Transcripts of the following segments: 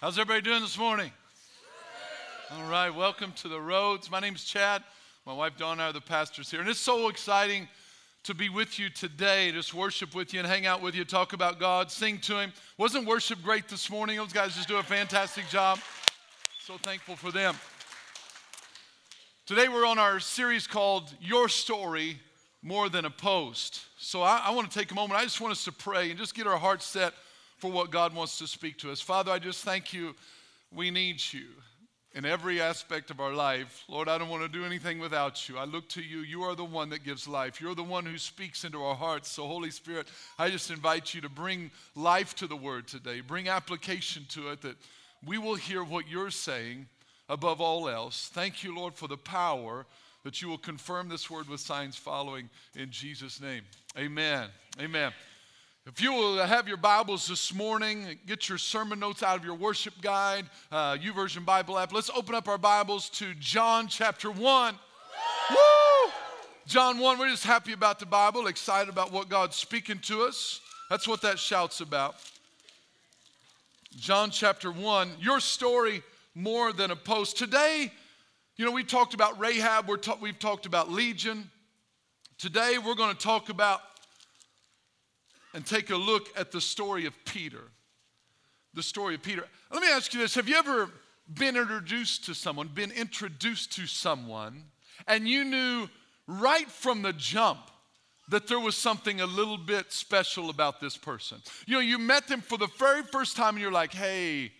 How's everybody doing this morning? All right, welcome to the roads. My name's Chad. My wife Dawn and I are the pastors here. And it's so exciting to be with you today, just worship with you and hang out with you, talk about God, sing to Him. Wasn't worship great this morning? Those guys just do a fantastic job. So thankful for them. Today we're on our series called Your Story More Than a Post. So I, I want to take a moment. I just want us to pray and just get our hearts set for what God wants to speak to us. Father, I just thank you. We need you in every aspect of our life. Lord, I don't want to do anything without you. I look to you. You are the one that gives life. You're the one who speaks into our hearts. So, Holy Spirit, I just invite you to bring life to the word today, bring application to it that we will hear what you're saying above all else. Thank you, Lord, for the power that you will confirm this word with signs following in Jesus' name. Amen. Amen. If you will have your Bibles this morning, get your sermon notes out of your worship guide, uh, YouVersion Bible app. Let's open up our Bibles to John chapter 1. Woo! John 1, we're just happy about the Bible, excited about what God's speaking to us. That's what that shouts about. John chapter 1, your story more than a post. Today, you know, we talked about Rahab, we're ta- we've talked about Legion. Today, we're going to talk about and take a look at the story of Peter. The story of Peter. Let me ask you this Have you ever been introduced to someone, been introduced to someone, and you knew right from the jump that there was something a little bit special about this person? You know, you met them for the very first time and you're like, hey,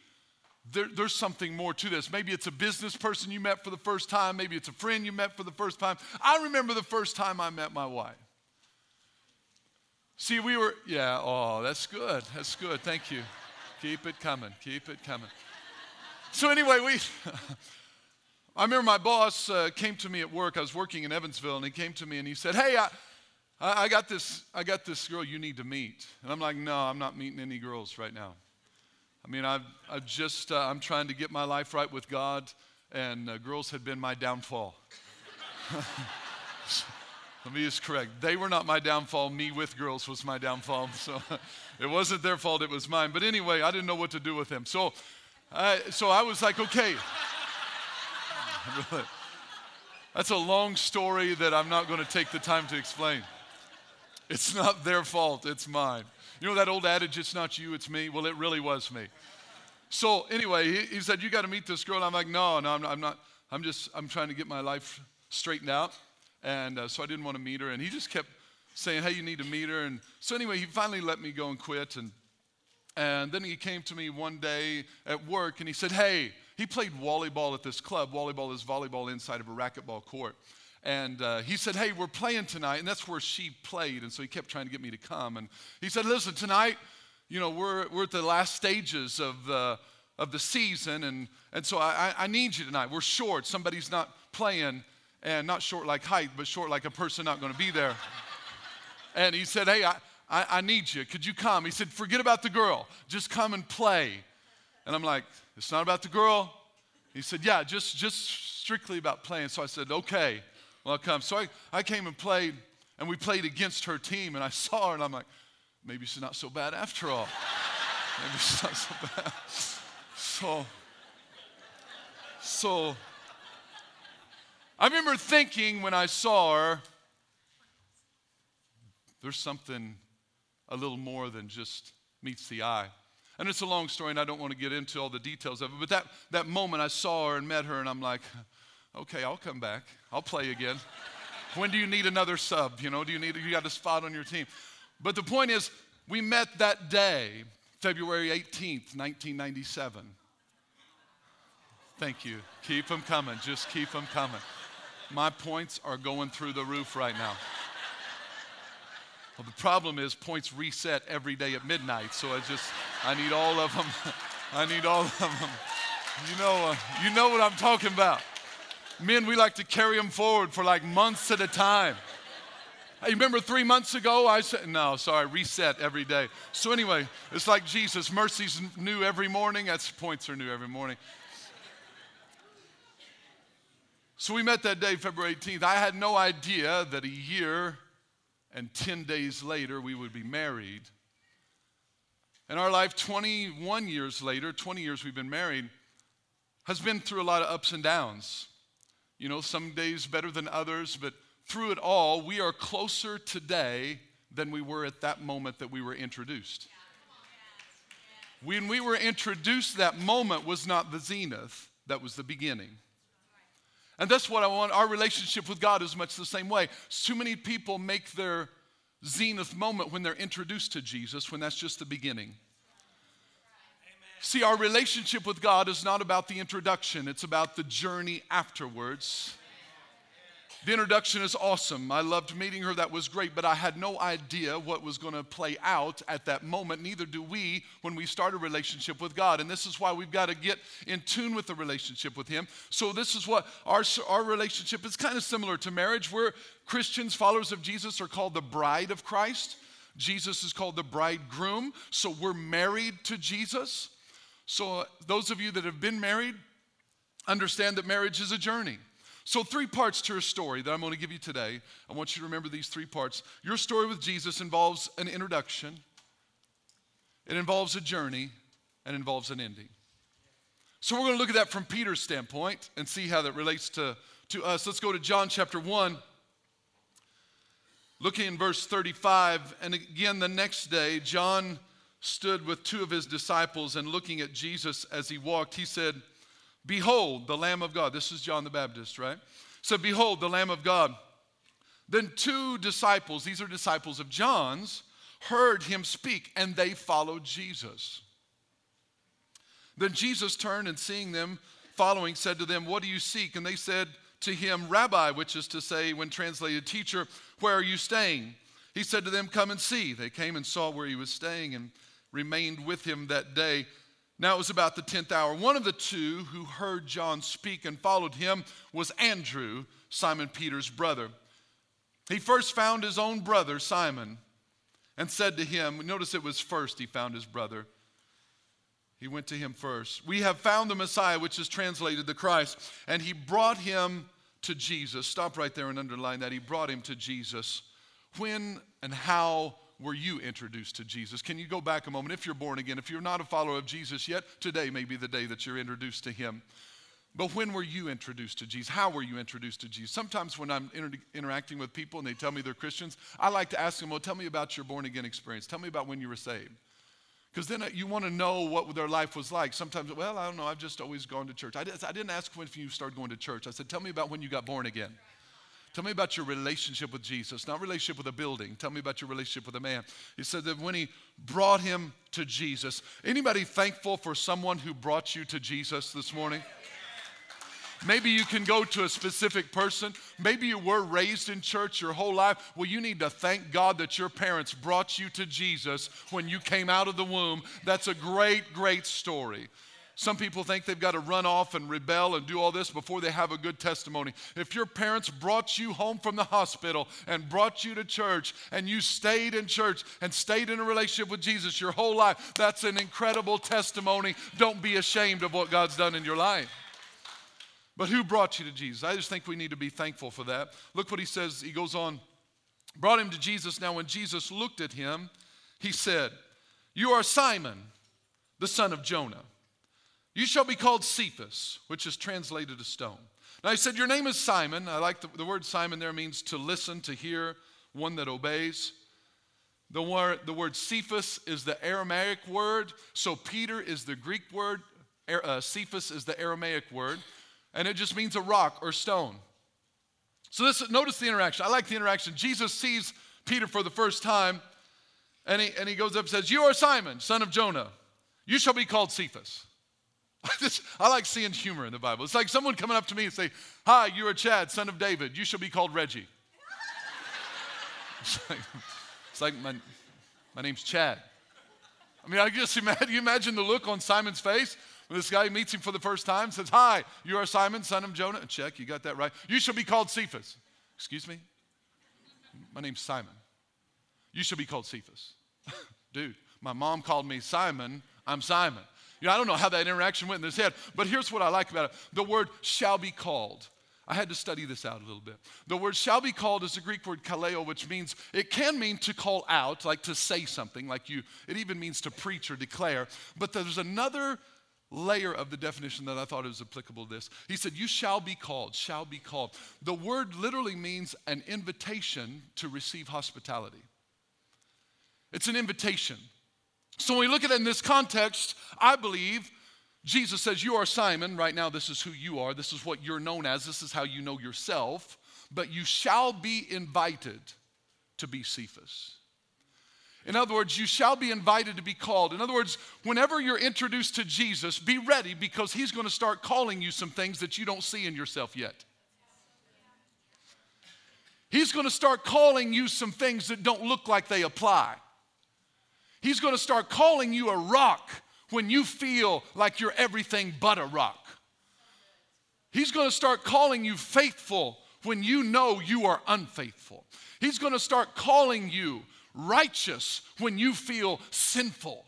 there, there's something more to this. Maybe it's a business person you met for the first time. Maybe it's a friend you met for the first time. I remember the first time I met my wife. See, we were, yeah, oh, that's good. That's good. Thank you. Keep it coming. Keep it coming. So, anyway, we, I remember my boss uh, came to me at work. I was working in Evansville, and he came to me and he said, Hey, I, I got this, I got this girl you need to meet. And I'm like, No, I'm not meeting any girls right now. I mean, I've, I've just, uh, I'm trying to get my life right with God, and uh, girls had been my downfall. Let me just correct. They were not my downfall. Me with girls was my downfall. So it wasn't their fault, it was mine. But anyway, I didn't know what to do with them. So, I, so I was like, okay. That's a long story that I'm not going to take the time to explain. It's not their fault, it's mine. You know that old adage, it's not you, it's me? Well, it really was me. So anyway, he, he said, you got to meet this girl. And I'm like, no, no, I'm not, I'm not. I'm just, I'm trying to get my life straightened out. And uh, so I didn't want to meet her. And he just kept saying, hey, you need to meet her. And so anyway, he finally let me go and quit. And, and then he came to me one day at work and he said, hey, he played volleyball at this club. Volleyball is volleyball inside of a racquetball court. And uh, he said, Hey, we're playing tonight. And that's where she played. And so he kept trying to get me to come. And he said, Listen, tonight, you know, we're, we're at the last stages of the, of the season. And, and so I, I need you tonight. We're short. Somebody's not playing and not short like height, but short like a person not going to be there. and he said, Hey, I, I, I, need you. Could you come? He said, Forget about the girl. Just come and play. And I'm like, It's not about the girl. He said, Yeah, just, just strictly about playing. So I said, Okay, well, I'll come. So I, I came and played, and we played against her team, and I saw her, and I'm like, Maybe she's not so bad after all. Maybe she's not so bad. So, so, I remember thinking when I saw her, there's something a little more than just meets the eye. And it's a long story, and I don't want to get into all the details of it, but that, that moment I saw her and met her, and I'm like, okay, I'll come back. I'll play again. when do you need another sub? You know, do you need, you got a spot on your team? But the point is, we met that day, February 18th, 1997. Thank you. Keep them coming. Just keep them coming. My points are going through the roof right now. Well, the problem is points reset every day at midnight, so I just, I need all of them. I need all of them. You know, uh, you know what I'm talking about. Men, we like to carry them forward for like months at a time. Hey, remember three months ago? I said, no, sorry, reset every day. So, anyway, it's like Jesus. Mercy's new every morning. That's points are new every morning. So we met that day, February 18th. I had no idea that a year and 10 days later we would be married. And our life, 21 years later, 20 years we've been married, has been through a lot of ups and downs. You know, some days better than others, but through it all, we are closer today than we were at that moment that we were introduced. When we were introduced, that moment was not the zenith, that was the beginning. And that's what I want. Our relationship with God is much the same way. Too many people make their zenith moment when they're introduced to Jesus, when that's just the beginning. See, our relationship with God is not about the introduction, it's about the journey afterwards. The introduction is awesome. I loved meeting her. That was great. But I had no idea what was going to play out at that moment. Neither do we when we start a relationship with God. And this is why we've got to get in tune with the relationship with Him. So, this is what our, our relationship is kind of similar to marriage. We're Christians, followers of Jesus, are called the bride of Christ. Jesus is called the bridegroom. So, we're married to Jesus. So, uh, those of you that have been married understand that marriage is a journey. So, three parts to your story that I'm going to give you today. I want you to remember these three parts. Your story with Jesus involves an introduction, it involves a journey, and involves an ending. So, we're going to look at that from Peter's standpoint and see how that relates to, to us. Let's go to John chapter 1. Looking in verse 35, and again the next day, John stood with two of his disciples and looking at Jesus as he walked, he said, Behold, the Lamb of God. This is John the Baptist, right? So, behold, the Lamb of God. Then two disciples, these are disciples of John's, heard him speak and they followed Jesus. Then Jesus turned and seeing them following, said to them, What do you seek? And they said to him, Rabbi, which is to say, when translated, teacher, where are you staying? He said to them, Come and see. They came and saw where he was staying and remained with him that day. Now it was about the 10th hour. One of the two who heard John speak and followed him was Andrew, Simon Peter's brother. He first found his own brother, Simon, and said to him, Notice it was first he found his brother. He went to him first. We have found the Messiah, which is translated the Christ. And he brought him to Jesus. Stop right there and underline that. He brought him to Jesus. When and how were you introduced to Jesus? Can you go back a moment? If you're born again, if you're not a follower of Jesus yet, today may be the day that you're introduced to him. But when were you introduced to Jesus? How were you introduced to Jesus? Sometimes when I'm inter- interacting with people and they tell me they're Christians, I like to ask them, well, tell me about your born again experience. Tell me about when you were saved. Because then uh, you want to know what their life was like. Sometimes, well, I don't know, I've just always gone to church. I, didn't ask when you started going to church. I said, tell me about when you got born again. Tell me about your relationship with Jesus, not relationship with a building. Tell me about your relationship with a man. He said that when he brought him to Jesus. Anybody thankful for someone who brought you to Jesus this morning? Maybe you can go to a specific person. Maybe you were raised in church your whole life. Well, you need to thank God that your parents brought you to Jesus when you came out of the womb. That's a great, great story. Some people think they've got to run off and rebel and do all this before they have a good testimony. If your parents brought you home from the hospital and brought you to church and you stayed in church and stayed in a relationship with Jesus your whole life, that's an incredible testimony. Don't be ashamed of what God's done in your life. But who brought you to Jesus? I just think we need to be thankful for that. Look what he says. He goes on, brought him to Jesus. Now, when Jesus looked at him, he said, You are Simon, the son of Jonah. You shall be called Cephas, which is translated a stone. Now he said, Your name is Simon. I like the, the word Simon there means to listen, to hear, one that obeys. The word, the word Cephas is the Aramaic word. So Peter is the Greek word. Uh, Cephas is the Aramaic word. And it just means a rock or stone. So this, notice the interaction. I like the interaction. Jesus sees Peter for the first time. And he, and he goes up and says, You are Simon, son of Jonah. You shall be called Cephas. I like seeing humor in the Bible. It's like someone coming up to me and say, Hi, you are Chad, son of David. You shall be called Reggie. it's like, it's like my, my name's Chad. I mean, I just imagine, you imagine the look on Simon's face when this guy meets him for the first time, says, Hi, you are Simon, son of Jonah. Check, you got that right. You shall be called Cephas. Excuse me? My name's Simon. You shall be called Cephas. Dude, my mom called me Simon. I'm Simon. You know, I don't know how that interaction went in his head, but here's what I like about it the word shall be called. I had to study this out a little bit. The word shall be called is the Greek word kaleo, which means it can mean to call out, like to say something, like you, it even means to preach or declare. But there's another layer of the definition that I thought was applicable to this. He said, You shall be called, shall be called. The word literally means an invitation to receive hospitality. It's an invitation. So when we look at it in this context, I believe Jesus says, You are Simon. Right now, this is who you are. This is what you're known as. This is how you know yourself. But you shall be invited to be Cephas. In other words, you shall be invited to be called. In other words, whenever you're introduced to Jesus, be ready because he's going to start calling you some things that you don't see in yourself yet. He's going to start calling you some things that don't look like they apply. He's going to start calling you a rock when you feel like you're everything but a rock. He's going to start calling you faithful when you know you are unfaithful. He's going to start calling you righteous when you feel sinful.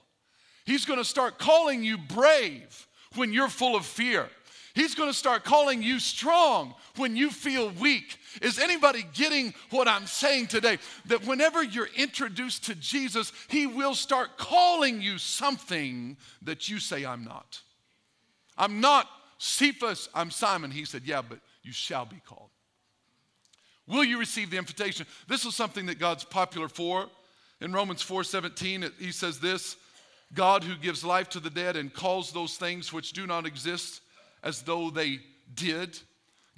He's going to start calling you brave when you're full of fear. He's going to start calling you strong when you feel weak. Is anybody getting what I'm saying today? That whenever you're introduced to Jesus, He will start calling you something that you say, I'm not. I'm not Cephas, I'm Simon. He said, Yeah, but you shall be called. Will you receive the invitation? This is something that God's popular for. In Romans 4:17, he says this: God who gives life to the dead and calls those things which do not exist as though they did.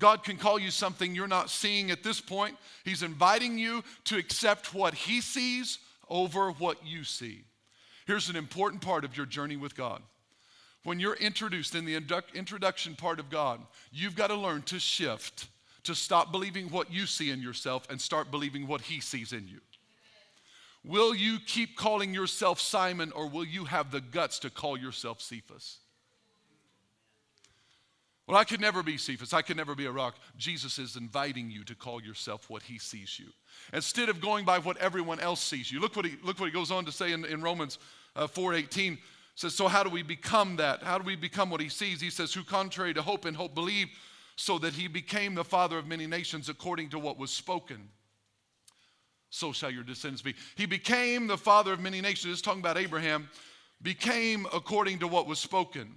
God can call you something you're not seeing at this point. He's inviting you to accept what He sees over what you see. Here's an important part of your journey with God. When you're introduced in the introduction part of God, you've got to learn to shift, to stop believing what you see in yourself and start believing what He sees in you. Will you keep calling yourself Simon or will you have the guts to call yourself Cephas? Well, I could never be Cephas. I could never be a rock. Jesus is inviting you to call yourself what he sees you. Instead of going by what everyone else sees you. Look what he, look what he goes on to say in, in Romans uh, 4.18. says, so how do we become that? How do we become what he sees? He says, who contrary to hope and hope believe, so that he became the father of many nations according to what was spoken. So shall your descendants be. He became the father of many nations. Talking about Abraham. Became according to what was spoken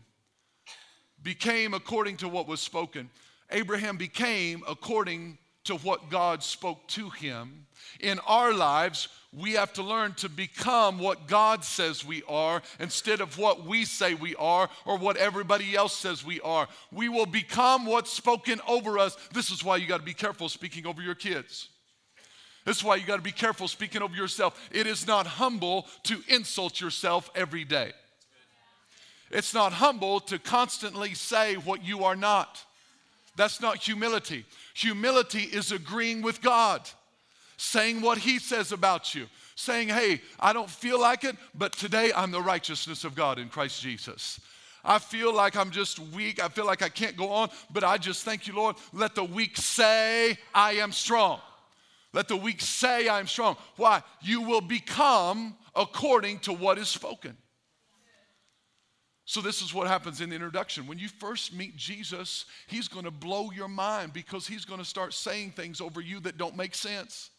became according to what was spoken. Abraham became according to what God spoke to him. In our lives, we have to learn to become what God says we are instead of what we say we are or what everybody else says we are. We will become what's spoken over us. This is why you got to be careful speaking over your kids. This is why you got to be careful speaking over yourself. It is not humble to insult yourself every day. It's not humble to constantly say what you are not. That's not humility. Humility is agreeing with God, saying what He says about you, saying, Hey, I don't feel like it, but today I'm the righteousness of God in Christ Jesus. I feel like I'm just weak. I feel like I can't go on, but I just thank you, Lord. Let the weak say, I am strong. Let the weak say, I am strong. Why? You will become according to what is spoken. So, this is what happens in the introduction. When you first meet Jesus, he's going to blow your mind because he's going to start saying things over you that don't make sense.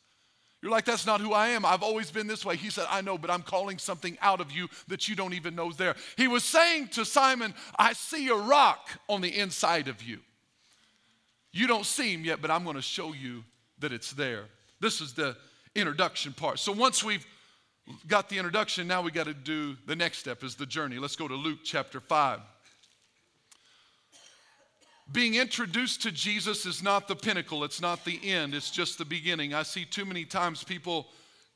You're like, that's not who I am. I've always been this way. He said, I know, but I'm calling something out of you that you don't even know is there. He was saying to Simon, I see a rock on the inside of you. You don't see him yet, but I'm going to show you that it's there. This is the introduction part. So once we've got the introduction, now we got to do the next step is the journey. Let's go to Luke chapter 5. Being introduced to Jesus is not the pinnacle, it's not the end, it's just the beginning. I see too many times people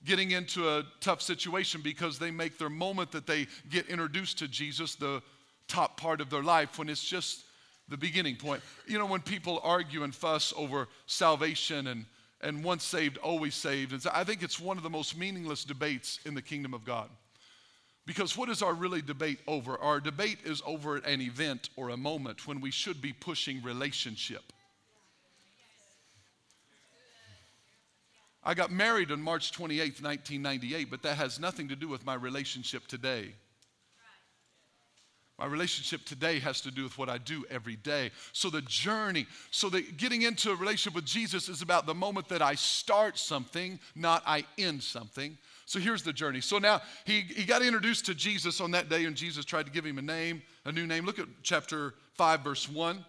getting into a tough situation because they make their moment that they get introduced to Jesus the top part of their life when it's just the beginning point. You know, when people argue and fuss over salvation and and once saved, always saved. And so I think it's one of the most meaningless debates in the kingdom of God. Because what is our really debate over? Our debate is over an event or a moment when we should be pushing relationship. I got married on March 28th, 1998, but that has nothing to do with my relationship today. My relationship today has to do with what I do every day. So the journey, so that getting into a relationship with Jesus is about the moment that I start something, not I end something. So here's the journey. So now he, he got introduced to Jesus on that day, and Jesus tried to give him a name, a new name. Look at chapter 5, verse 1.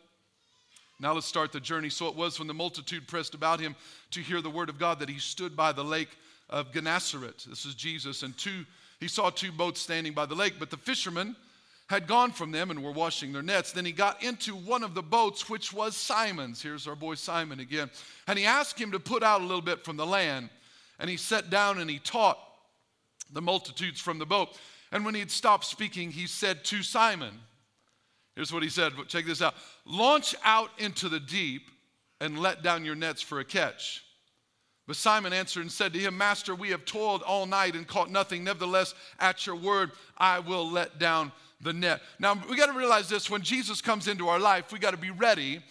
Now let's start the journey. So it was when the multitude pressed about him to hear the word of God that he stood by the lake of Gennesaret. This is Jesus. And two, he saw two boats standing by the lake, but the fishermen had gone from them and were washing their nets. Then he got into one of the boats, which was Simon's. Here's our boy Simon again. And he asked him to put out a little bit from the land. And he sat down and he taught the multitudes from the boat. And when he had stopped speaking, he said to Simon, Here's what he said. Check this out. Launch out into the deep and let down your nets for a catch. But Simon answered and said to him, Master, we have toiled all night and caught nothing. Nevertheless, at your word, I will let down the net. Now, we got to realize this when Jesus comes into our life, we got to be ready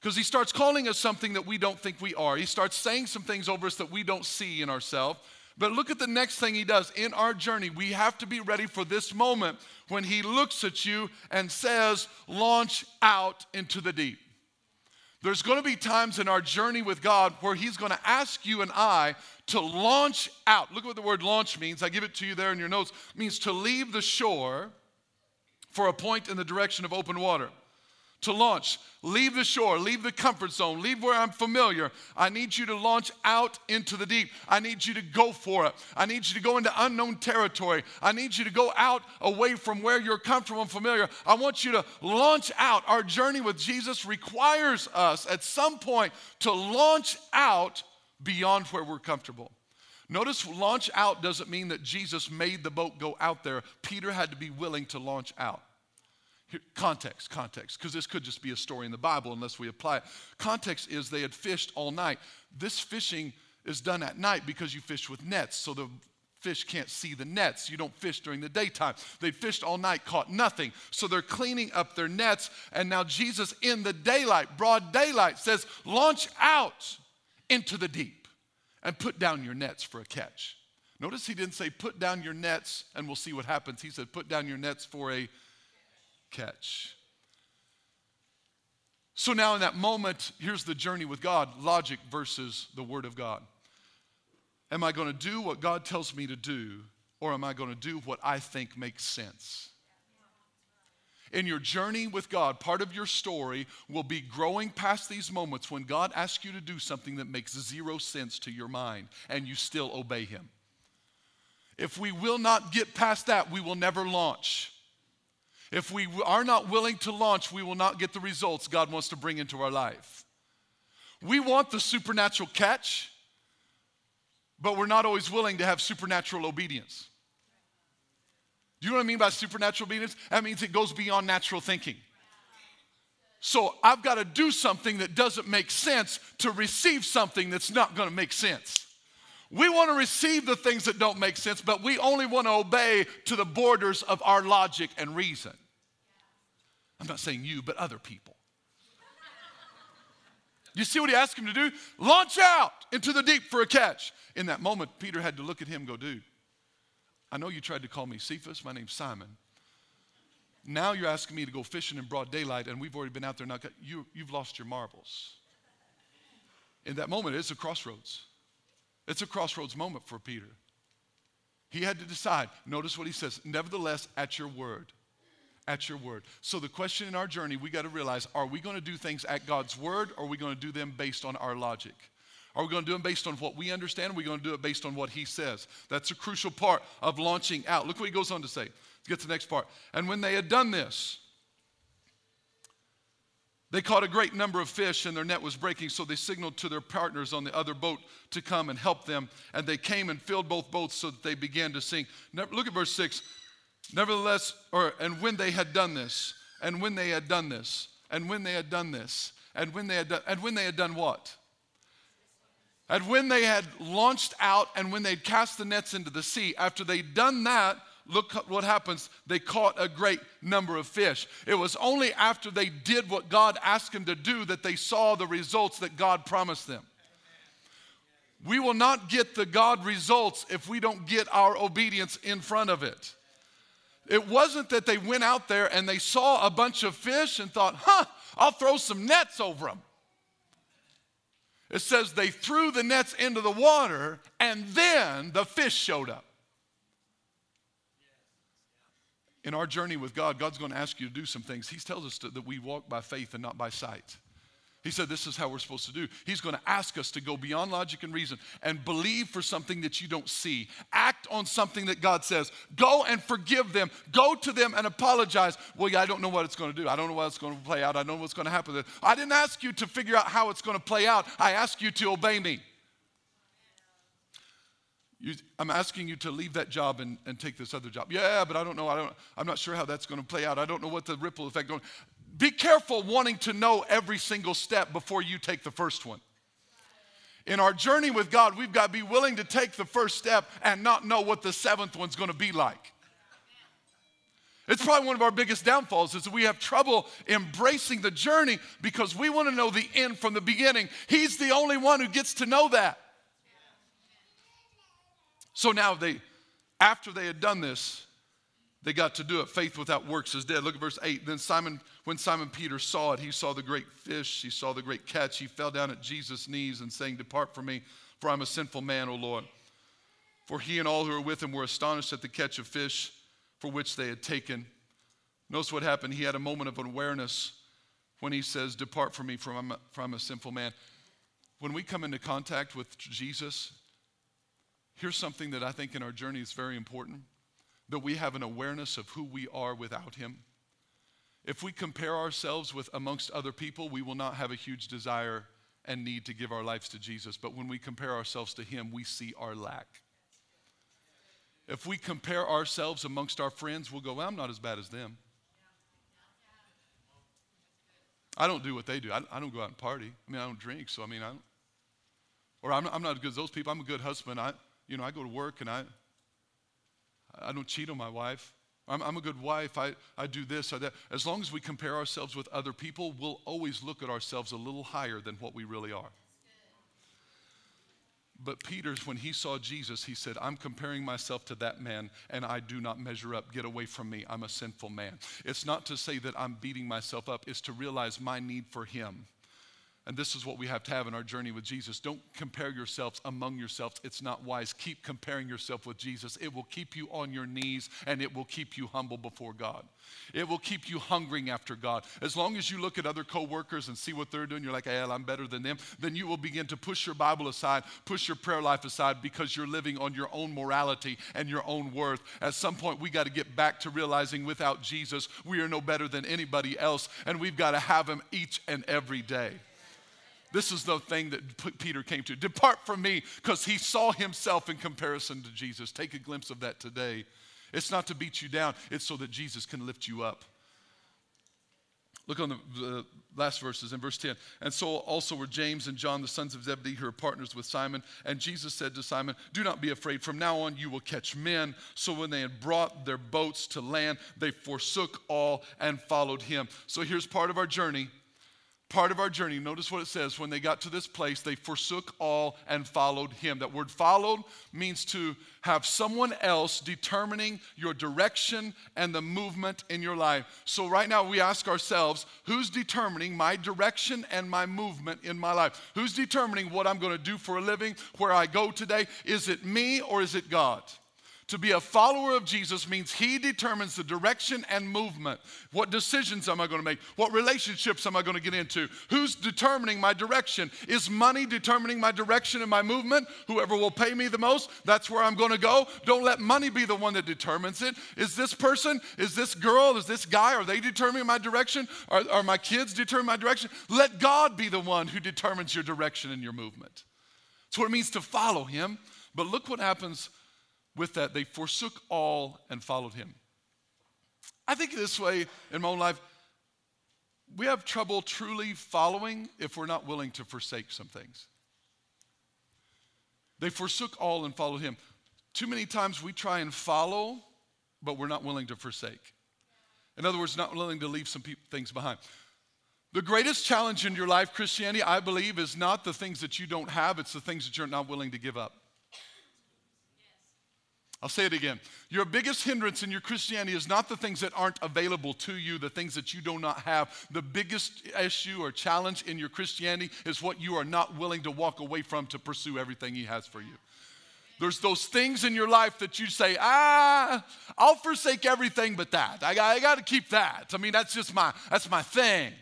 because he starts calling us something that we don't think we are. He starts saying some things over us that we don't see in ourselves. But look at the next thing he does in our journey. We have to be ready for this moment when he looks at you and says, Launch out into the deep. There's going to be times in our journey with God where he's going to ask you and I to launch out. Look at what the word launch means. I give it to you there in your notes. It means to leave the shore for a point in the direction of open water to launch. Leave the shore, leave the comfort zone, leave where I'm familiar. I need you to launch out into the deep. I need you to go for it. I need you to go into unknown territory. I need you to go out away from where you're comfortable and familiar. I want you to launch out. Our journey with Jesus requires us at some point to launch out beyond where we're comfortable. Notice launch out doesn't mean that Jesus made the boat go out there. Peter had to be willing to launch out. Here, context, context, because this could just be a story in the Bible unless we apply it. Context is they had fished all night. This fishing is done at night because you fish with nets, so the fish can't see the nets. You don't fish during the daytime. They fished all night, caught nothing. So they're cleaning up their nets, and now Jesus, in the daylight, broad daylight, says, Launch out into the deep and put down your nets for a catch. Notice he didn't say, Put down your nets and we'll see what happens. He said, Put down your nets for a catch. So now, in that moment, here's the journey with God logic versus the Word of God. Am I going to do what God tells me to do, or am I going to do what I think makes sense? In your journey with God, part of your story will be growing past these moments when God asks you to do something that makes zero sense to your mind and you still obey Him. If we will not get past that, we will never launch. If we are not willing to launch, we will not get the results God wants to bring into our life. We want the supernatural catch, but we're not always willing to have supernatural obedience. Do you know what I mean by supernatural obedience? That means it goes beyond natural thinking. So I've got to do something that doesn't make sense to receive something that's not going to make sense. We want to receive the things that don't make sense, but we only want to obey to the borders of our logic and reason. I'm not saying you, but other people. You see what he asked him to do? Launch out into the deep for a catch. In that moment, Peter had to look at him go, Dude, I know you tried to call me Cephas. My name's Simon. Now you're asking me to go fishing in broad daylight, and we've already been out there. Now you, you've lost your marbles. In that moment, it's a crossroads. It's a crossroads moment for Peter. He had to decide. Notice what he says Nevertheless, at your word. At your word. So, the question in our journey, we got to realize are we going to do things at God's word or are we going to do them based on our logic? Are we going to do them based on what we understand? Or are we going to do it based on what he says? That's a crucial part of launching out. Look what he goes on to say. Let's get to the next part. And when they had done this, they caught a great number of fish and their net was breaking, so they signaled to their partners on the other boat to come and help them. And they came and filled both boats so that they began to sink. Look at verse 6. Nevertheless, or and when they had done this, and when they had done this, and when they had done this, and when they had done, and when they had done what? And when they had launched out and when they'd cast the nets into the sea, after they'd done that, look what happens. They caught a great number of fish. It was only after they did what God asked them to do that they saw the results that God promised them. We will not get the God results if we don't get our obedience in front of it. It wasn't that they went out there and they saw a bunch of fish and thought, huh, I'll throw some nets over them. It says they threw the nets into the water and then the fish showed up. In our journey with God, God's going to ask you to do some things. He tells us to, that we walk by faith and not by sight. He said, This is how we're supposed to do. He's going to ask us to go beyond logic and reason and believe for something that you don't see. Act on something that God says. Go and forgive them. Go to them and apologize. Well, yeah, I don't know what it's going to do. I don't know what it's going to play out. I don't know what's going to happen. I didn't ask you to figure out how it's going to play out. I asked you to obey me. You, I'm asking you to leave that job and, and take this other job. Yeah, but I don't know. I don't, I'm not sure how that's going to play out. I don't know what the ripple effect going. Be careful wanting to know every single step before you take the first one. In our journey with God, we've got to be willing to take the first step and not know what the seventh one's going to be like. It's probably one of our biggest downfalls is we have trouble embracing the journey because we want to know the end from the beginning. He's the only one who gets to know that. So now they after they had done this, they got to do it. Faith without works is dead. Look at verse 8. Then Simon, when Simon Peter saw it, he saw the great fish, he saw the great catch. He fell down at Jesus' knees and saying, Depart from me, for I'm a sinful man, O Lord. For he and all who were with him were astonished at the catch of fish for which they had taken. Notice what happened. He had a moment of awareness when he says, Depart from me, for I'm a, for I'm a sinful man. When we come into contact with Jesus, here's something that I think in our journey is very important that we have an awareness of who we are without Him. If we compare ourselves with amongst other people, we will not have a huge desire and need to give our lives to Jesus. But when we compare ourselves to Him, we see our lack. If we compare ourselves amongst our friends, we'll go, well, I'm not as bad as them. I don't do what they do. I, don't go out and party. I mean, I don't drink, so I mean, I don't. Or I'm, I'm not as good as those people. I'm a good husband. I, you know, I go to work and I, I don't cheat on my wife. I'm, I'm, a good wife. I, I do this, I that. As long as we compare ourselves with other people, we'll always look at ourselves a little higher than what we really are. But Peter's, when he saw Jesus, he said, I'm comparing myself to that man and I do not measure up. Get away from me. I'm a sinful man. It's not to say that I'm beating myself up, it's to realize my need for him and this is what we have to have in our journey with Jesus. Don't compare yourselves among yourselves. It's not wise. Keep comparing yourself with Jesus. It will keep you on your knees and it will keep you humble before God. It will keep you hungering after God. As long as you look at other coworkers and see what they're doing, you're like, hey, I'm better than them, then you will begin to push your Bible aside, push your prayer life aside because you're living on your own morality and your own worth. At some point, we got to get back to realizing without Jesus, we are no better than anybody else, and we've got to have Him each and every day. This is the thing that Peter came to. Depart from me, because he saw himself in comparison to Jesus. Take a glimpse of that today. It's not to beat you down, it's so that Jesus can lift you up. Look on the, the, last verses in verse 10. And so also were James and John, the sons of Zebedee, who are partners with Simon. And Jesus said to Simon, Do not be afraid. From now on you will catch men. So when they had brought their boats to land, they forsook all and followed him. So here's part of our journey part of our journey. Notice what it says when they got to this place, they forsook all and followed him. That word followed means to have someone else determining your direction and the movement in your life. So, right now, we ask ourselves who's determining my direction and my movement in my life? Who's determining what I'm going to do for a living, where I go today? Is it me or is it God? To be a follower of Jesus means he determines the direction and movement. What decisions am I going to make? What relationships am I going to get into? Who's determining my direction? Is money determining my direction and my movement? Whoever will pay me the most, that's where I'm going to go. Don't let money be the one that determines it. Is this person, is this girl, is this guy, are they determining my direction? Are, are my kids determining my direction? Let God be the one who determines your direction and your movement. That's what it means to follow him. But look what happens with that, they forsook all and followed him. I think this way in my own life, we have trouble truly following if we're not willing to forsake some things. They forsook all and followed him. Too many times we try and follow, but we're not willing to forsake. In other words, not willing to leave some pe- things behind. The greatest challenge in your life, Christianity, I believe, is not the things that you don't have, it's the things that you're not willing to give up. I'll say it again. Your biggest hindrance in your Christianity is not the things that aren't available to you, the things that you do not have. The biggest issue or challenge in your Christianity is what you are not willing to walk away from to pursue everything He has for you. There's those things in your life that you say, ah, I'll forsake everything but that. I, I got to keep that. I mean, that's just my, that's my thing.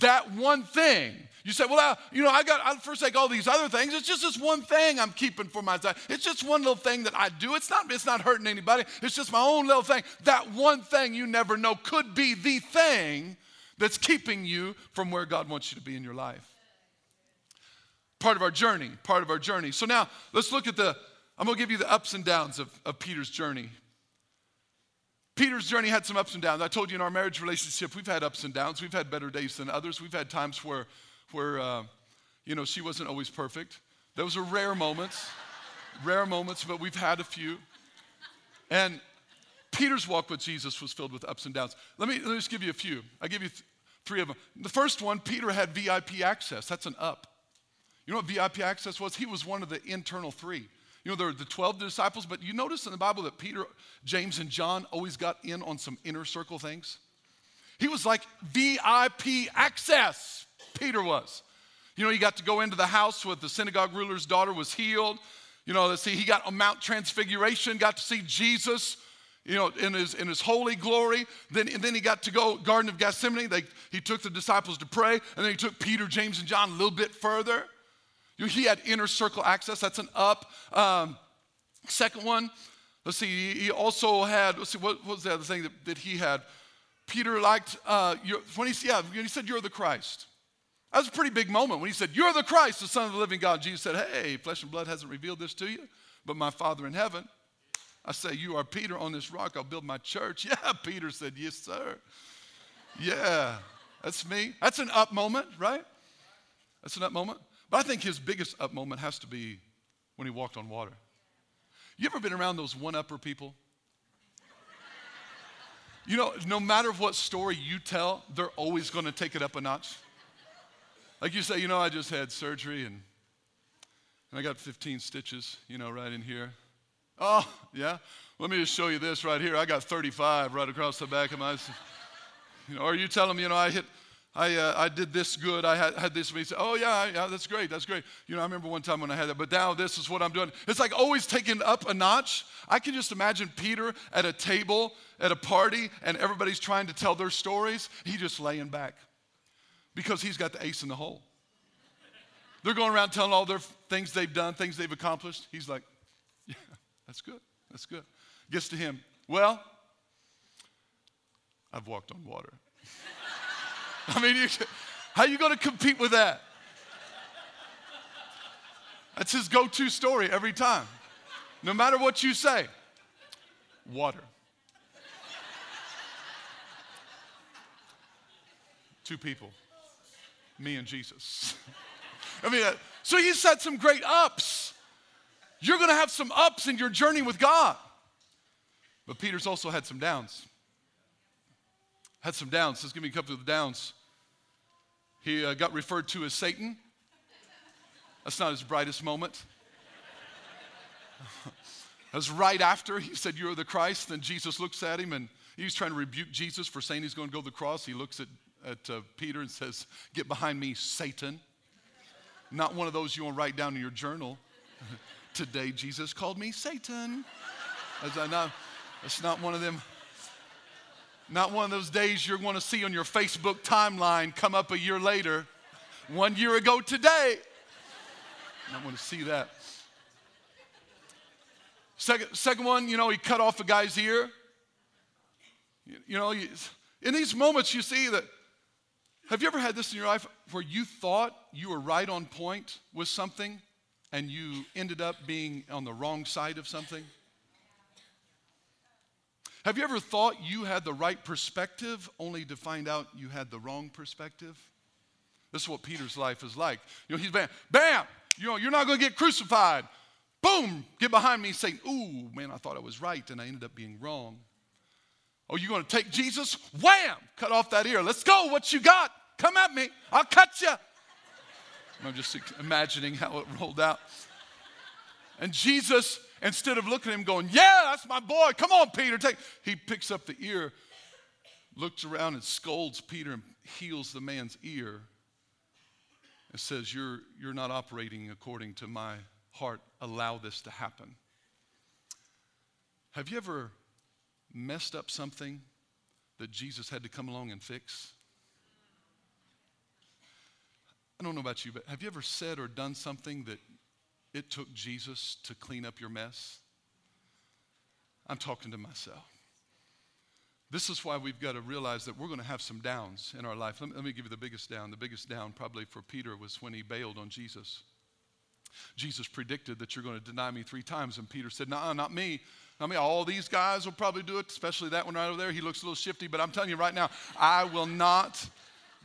That one thing. You say, well, I, you know, I got, I'll forsake all these other things. It's just this one thing I'm keeping for myself. It's just one little thing that I do. It's not, it's not hurting anybody. It's just my own little thing. That one thing you never know could be the thing that's keeping you from where God wants you to be in your life part of our journey, part of our journey. So now let's look at the, I'm gonna give you the ups and downs of, of Peter's journey. Peter's journey had some ups and downs. I told you in our marriage relationship, we've had ups and downs. We've had better days than others. We've had times where, where uh, you know, she wasn't always perfect. Those are rare moments, rare moments, but we've had a few. And Peter's walk with Jesus was filled with ups and downs. Let me, let me just give you a few. I'll give you th- three of them. The first one, Peter had VIP access. That's an up. You know what VIP access was? He was one of the internal three. You know, there are the 12 disciples, but you notice in the Bible that Peter, James, and John always got in on some inner circle things? He was like VIP access, Peter was. You know, he got to go into the house where the synagogue ruler's daughter was healed. You know, let's see, he got a Mount Transfiguration, got to see Jesus, you know, in his, in his holy glory. Then, and then he got to go Garden of Gethsemane. They, he took the disciples to pray, and then he took Peter, James, and John a little bit further. He had inner circle access. That's an up. Um, second one, let's see, he also had, let's see, what, what was the other thing that, that he had? Peter liked, uh, when, he, yeah, when he said, You're the Christ. That was a pretty big moment when he said, You're the Christ, the Son of the living God. Jesus said, Hey, flesh and blood hasn't revealed this to you, but my Father in heaven. I say, You are Peter on this rock, I'll build my church. Yeah, Peter said, Yes, sir. Yeah, that's me. That's an up moment, right? That's an up moment. But I think his biggest up moment has to be when he walked on water. You ever been around those one upper people? You know, no matter what story you tell, they're always going to take it up a notch. Like you say, you know, I just had surgery and, and I got 15 stitches, you know, right in here. Oh, yeah? Let me just show you this right here. I got 35 right across the back of my. You know, or you tell them, you know, I hit I, uh, I did this good. I had, had this. He said, oh, yeah, yeah, that's great. That's great. You know, I remember one time when I had that, but now this is what I'm doing. It's like always taking up a notch. I can just imagine Peter at a table at a party and everybody's trying to tell their stories. He just laying back because he's got the ace in the hole. They're going around telling all their things they've done, things they've accomplished. He's like, yeah, that's good. That's good. Gets to him. Well, I've walked on water. I mean, you, how are you going to compete with that? That's his go to story every time. No matter what you say, water. Two people, me and Jesus. I mean, uh, so he said some great ups. You're going to have some ups in your journey with God. But Peter's also had some downs. Had some downs. Let's give me a couple of the downs. He uh, got referred to as Satan. That's not his brightest moment. As right after he said, You're the Christ, then Jesus looks at him and he's trying to rebuke Jesus for saying he's going to go to the cross. He looks at, at uh, Peter and says, Get behind me, Satan. Not one of those you want to write down in your journal. Today, Jesus called me Satan. As I know, it's not one of them not one of those days you're going to see on your Facebook timeline come up a year later, one year ago today. I want to see that. Second, second one, you know, he cut off a guy's ear. You, you know, in these moments, you see that. Have you ever had this in your life where you thought you were right on point with something and you ended up being on the wrong side of something? Have you ever thought you had the right perspective only to find out you had the wrong perspective? This is what Peter's life is like. You know, he's bam, bam, you know, you're not going to get crucified. Boom, get behind me Satan, ooh, man, I thought I was right and I ended up being wrong. Oh, you're going to take Jesus? Wham, cut off that ear. Let's go. What you got? Come at me. I'll cut you. I'm just imagining how it rolled out. And Jesus Instead of looking at him going, Yeah, that's my boy. Come on, Peter. Take. He picks up the ear, looks around and scolds Peter and heals the man's ear. And says, You're, you're not operating according to my heart. Allow this to happen. Have you ever messed up something that Jesus had to come along and fix? I don't know about you, but have you ever said or done something that it took Jesus to clean up your mess? I'm talking to myself. This is why we've got to realize that we're going to have some downs in our life. Let me, let me give you the biggest down. The biggest down, probably for Peter, was when he bailed on Jesus. Jesus predicted that you're going to deny me three times, and Peter said, Nah, not me. I mean, all these guys will probably do it, especially that one right over there. He looks a little shifty, but I'm telling you right now, I will not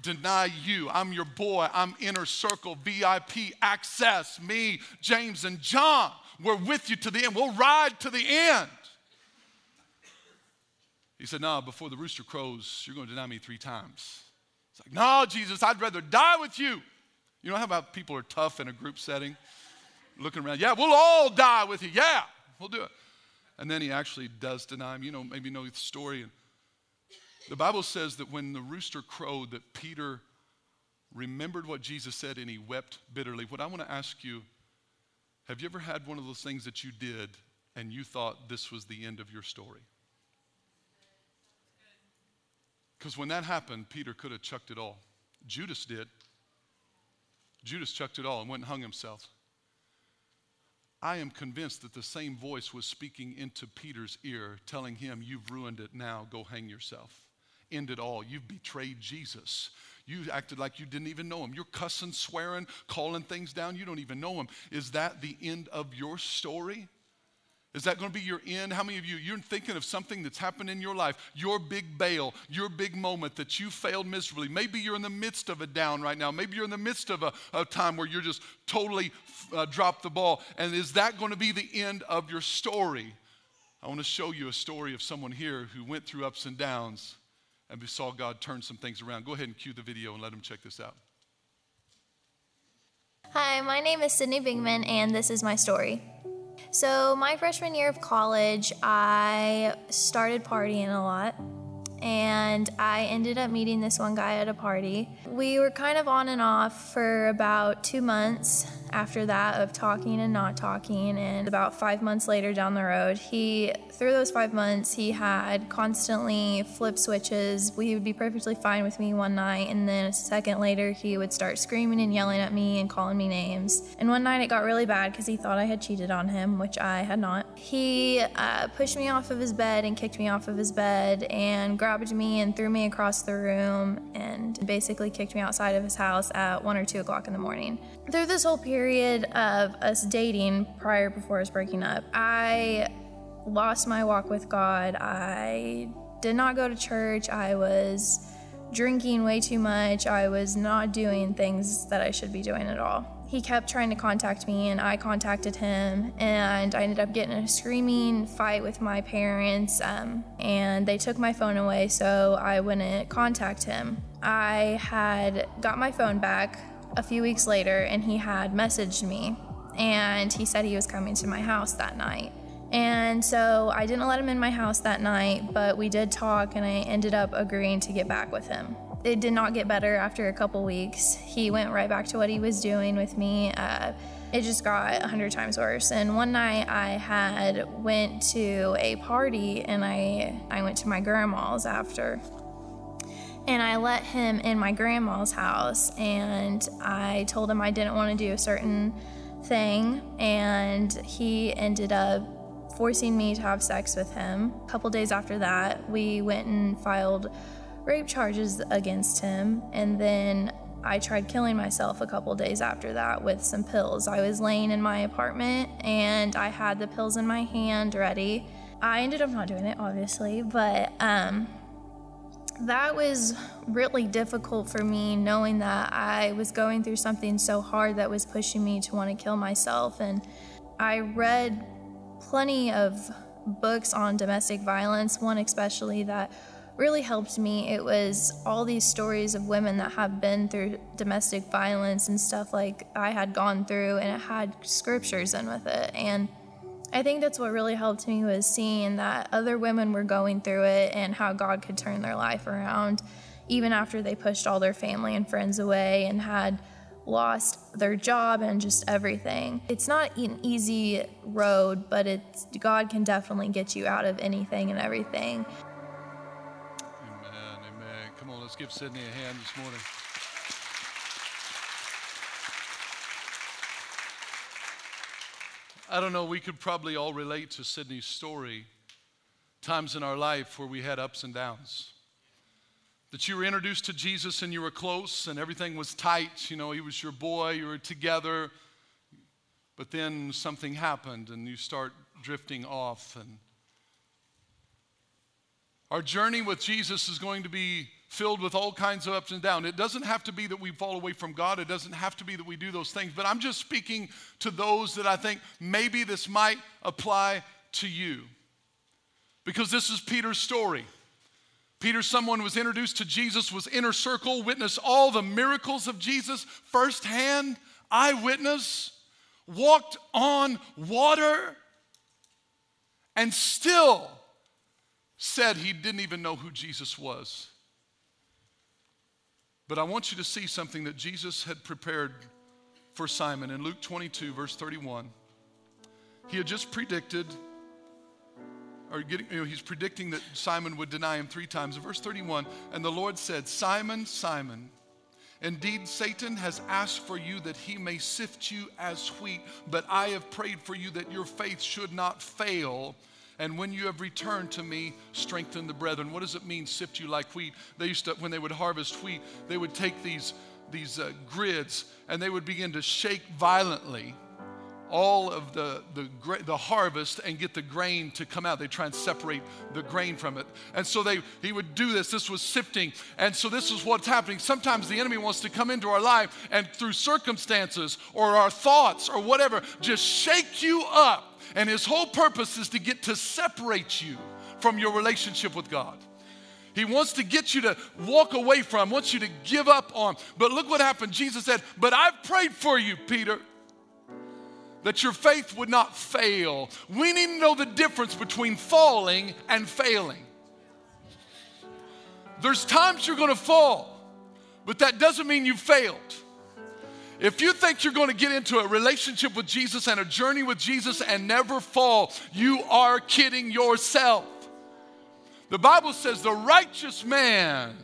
deny you. I'm your boy. I'm inner circle, VIP, access, me, James, and John. We're with you to the end. We'll ride to the end. He said, No, before the rooster crows, you're going to deny me three times. It's like, No, Jesus, I'd rather die with you. You know how about people are tough in a group setting? Looking around, yeah, we'll all die with you. Yeah, we'll do it. And then he actually does deny him. You know, maybe you know the story. And the Bible says that when the rooster crowed, that Peter remembered what Jesus said and he wept bitterly. What I want to ask you have you ever had one of those things that you did and you thought this was the end of your story? Because when that happened, Peter could have chucked it all. Judas did. Judas chucked it all and went and hung himself. I am convinced that the same voice was speaking into Peter's ear, telling him, You've ruined it now, go hang yourself. End it all. You've betrayed Jesus. You acted like you didn't even know him. You're cussing, swearing, calling things down. You don't even know him. Is that the end of your story? Is that going to be your end? How many of you, you're thinking of something that's happened in your life, your big bail, your big moment that you failed miserably? Maybe you're in the midst of a down right now. Maybe you're in the midst of a, a time where you're just totally uh, dropped the ball. And is that going to be the end of your story? I want to show you a story of someone here who went through ups and downs and we saw God turn some things around. Go ahead and cue the video and let them check this out. Hi, my name is Sydney Bigman, and this is my story. So, my freshman year of college, I started partying a lot and I ended up meeting this one guy at a party. We were kind of on and off for about two months after that of talking and not talking. And about five months later down the road, he, through those five months, he had constantly flip switches. He would be perfectly fine with me one night, and then a second later, he would start screaming and yelling at me and calling me names. And one night it got really bad because he thought I had cheated on him, which I had not. He uh, pushed me off of his bed and kicked me off of his bed and grabbed me and threw me across the room and basically kicked me outside of his house at one or two o'clock in the morning. Through this whole period of us dating prior before us breaking up, I lost my walk with God. I did not go to church. I was drinking way too much. I was not doing things that I should be doing at all. He kept trying to contact me, and I contacted him, and I ended up getting a screaming fight with my parents, um, and they took my phone away, so I wouldn't contact him. I had got my phone back a few weeks later and he had messaged me and he said he was coming to my house that night. And so I didn't let him in my house that night, but we did talk and I ended up agreeing to get back with him. It did not get better after a couple weeks. He went right back to what he was doing with me. Uh, it just got a hundred times worse. And one night I had went to a party and I I went to my grandma's after and I let him in my grandma's house and I told him I didn't want to do a certain thing and he ended up forcing me to have sex with him. A couple days after that, we went and filed rape charges against him and then I tried killing myself a couple days after that with some pills. I was laying in my apartment and I had the pills in my hand ready. I ended up not doing it, obviously, but um, that was really difficult for me knowing that I was going through something so hard that was pushing me to want to kill myself. And I read plenty of books on domestic violence, one especially that really helped me. It was all these stories of women that have been through domestic violence and stuff like I had gone through, and it had scriptures in with it. And I think that's what really helped me was seeing that other women were going through it and how God could turn their life around even after they pushed all their family and friends away and had lost their job and just everything. It's not an easy road, but it's God can definitely get you out of anything and everything. Amen. Amen. Come on, let's give Sydney a hand this morning. I don't know, we could probably all relate to Sydney's story. Times in our life where we had ups and downs that you were introduced to Jesus and you were close and everything was tight. You know, he was your boy, you were together. But then something happened and you start drifting off. And our journey with Jesus is going to be filled with all kinds of ups and downs. It doesn't have to be that we fall away from God, it doesn't have to be that we do those things. But I'm just speaking to those that I think maybe this might apply to you. Because this is Peter's story. Peter, someone was introduced to Jesus, was inner circle, witnessed all the miracles of Jesus firsthand, eyewitness, walked on water, and still said he didn't even know who Jesus was. But I want you to see something that Jesus had prepared for Simon in Luke 22, verse 31. He had just predicted or getting, you know, he's predicting that Simon would deny him three times. In verse 31, and the Lord said, Simon, Simon, indeed Satan has asked for you that he may sift you as wheat, but I have prayed for you that your faith should not fail. And when you have returned to me, strengthen the brethren. What does it mean, sift you like wheat? They used to, when they would harvest wheat, they would take these, these uh, grids and they would begin to shake violently all of the, the, the harvest and get the grain to come out. They try and separate the grain from it. And so they, he would do this. This was sifting. And so this is what's happening. Sometimes the enemy wants to come into our life and through circumstances or our thoughts or whatever, just shake you up. And his whole purpose is to get to separate you from your relationship with God. He wants to get you to walk away from, wants you to give up on. But look what happened. Jesus said, But I've prayed for you, Peter that your faith would not fail. We need to know the difference between falling and failing. There's times you're gonna fall, but that doesn't mean you failed. If you think you're going to get into a relationship with Jesus and a journey with Jesus and never fall, you are kidding yourself. The Bible says the righteous man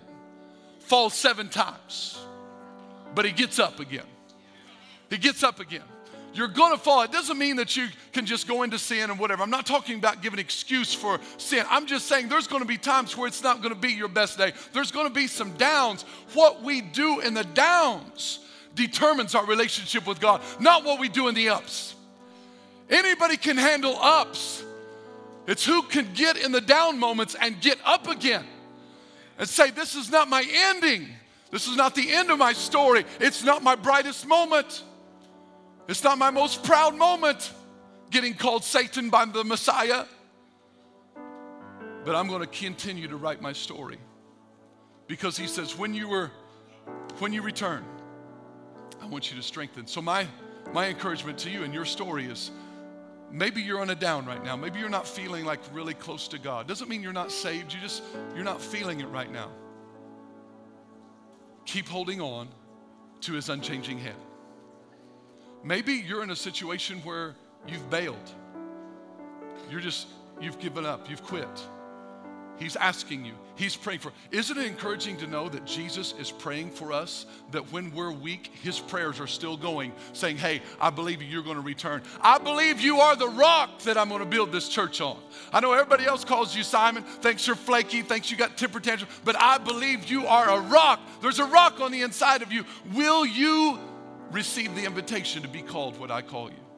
falls seven times, but he gets up again. He gets up again. You're going to fall. It doesn't mean that you can just go into sin and whatever. I'm not talking about giving excuse for sin. I'm just saying there's going to be times where it's not going to be your best day. There's going to be some downs. What we do in the downs determines our relationship with God, not what we do in the ups. Anybody can handle ups. It's who can get in the down moments and get up again and say, This is not my ending. This is not the end of my story. It's not my brightest moment. It's not my most proud moment getting called Satan by the Messiah. But I'm going to continue to write my story. Because he says, when you were, when you return, I want you to strengthen. So my my encouragement to you and your story is maybe you're on a down right now. Maybe you're not feeling like really close to God. Doesn't mean you're not saved. You just you're not feeling it right now. Keep holding on to his unchanging hand. Maybe you're in a situation where you've bailed. You're just, you've given up, you've quit. He's asking you, He's praying for. Isn't it encouraging to know that Jesus is praying for us? That when we're weak, His prayers are still going, saying, Hey, I believe you're going to return. I believe you are the rock that I'm going to build this church on. I know everybody else calls you Simon, thinks you're flaky, thinks you got temper tantrum, but I believe you are a rock. There's a rock on the inside of you. Will you receive the invitation to be called what I call you.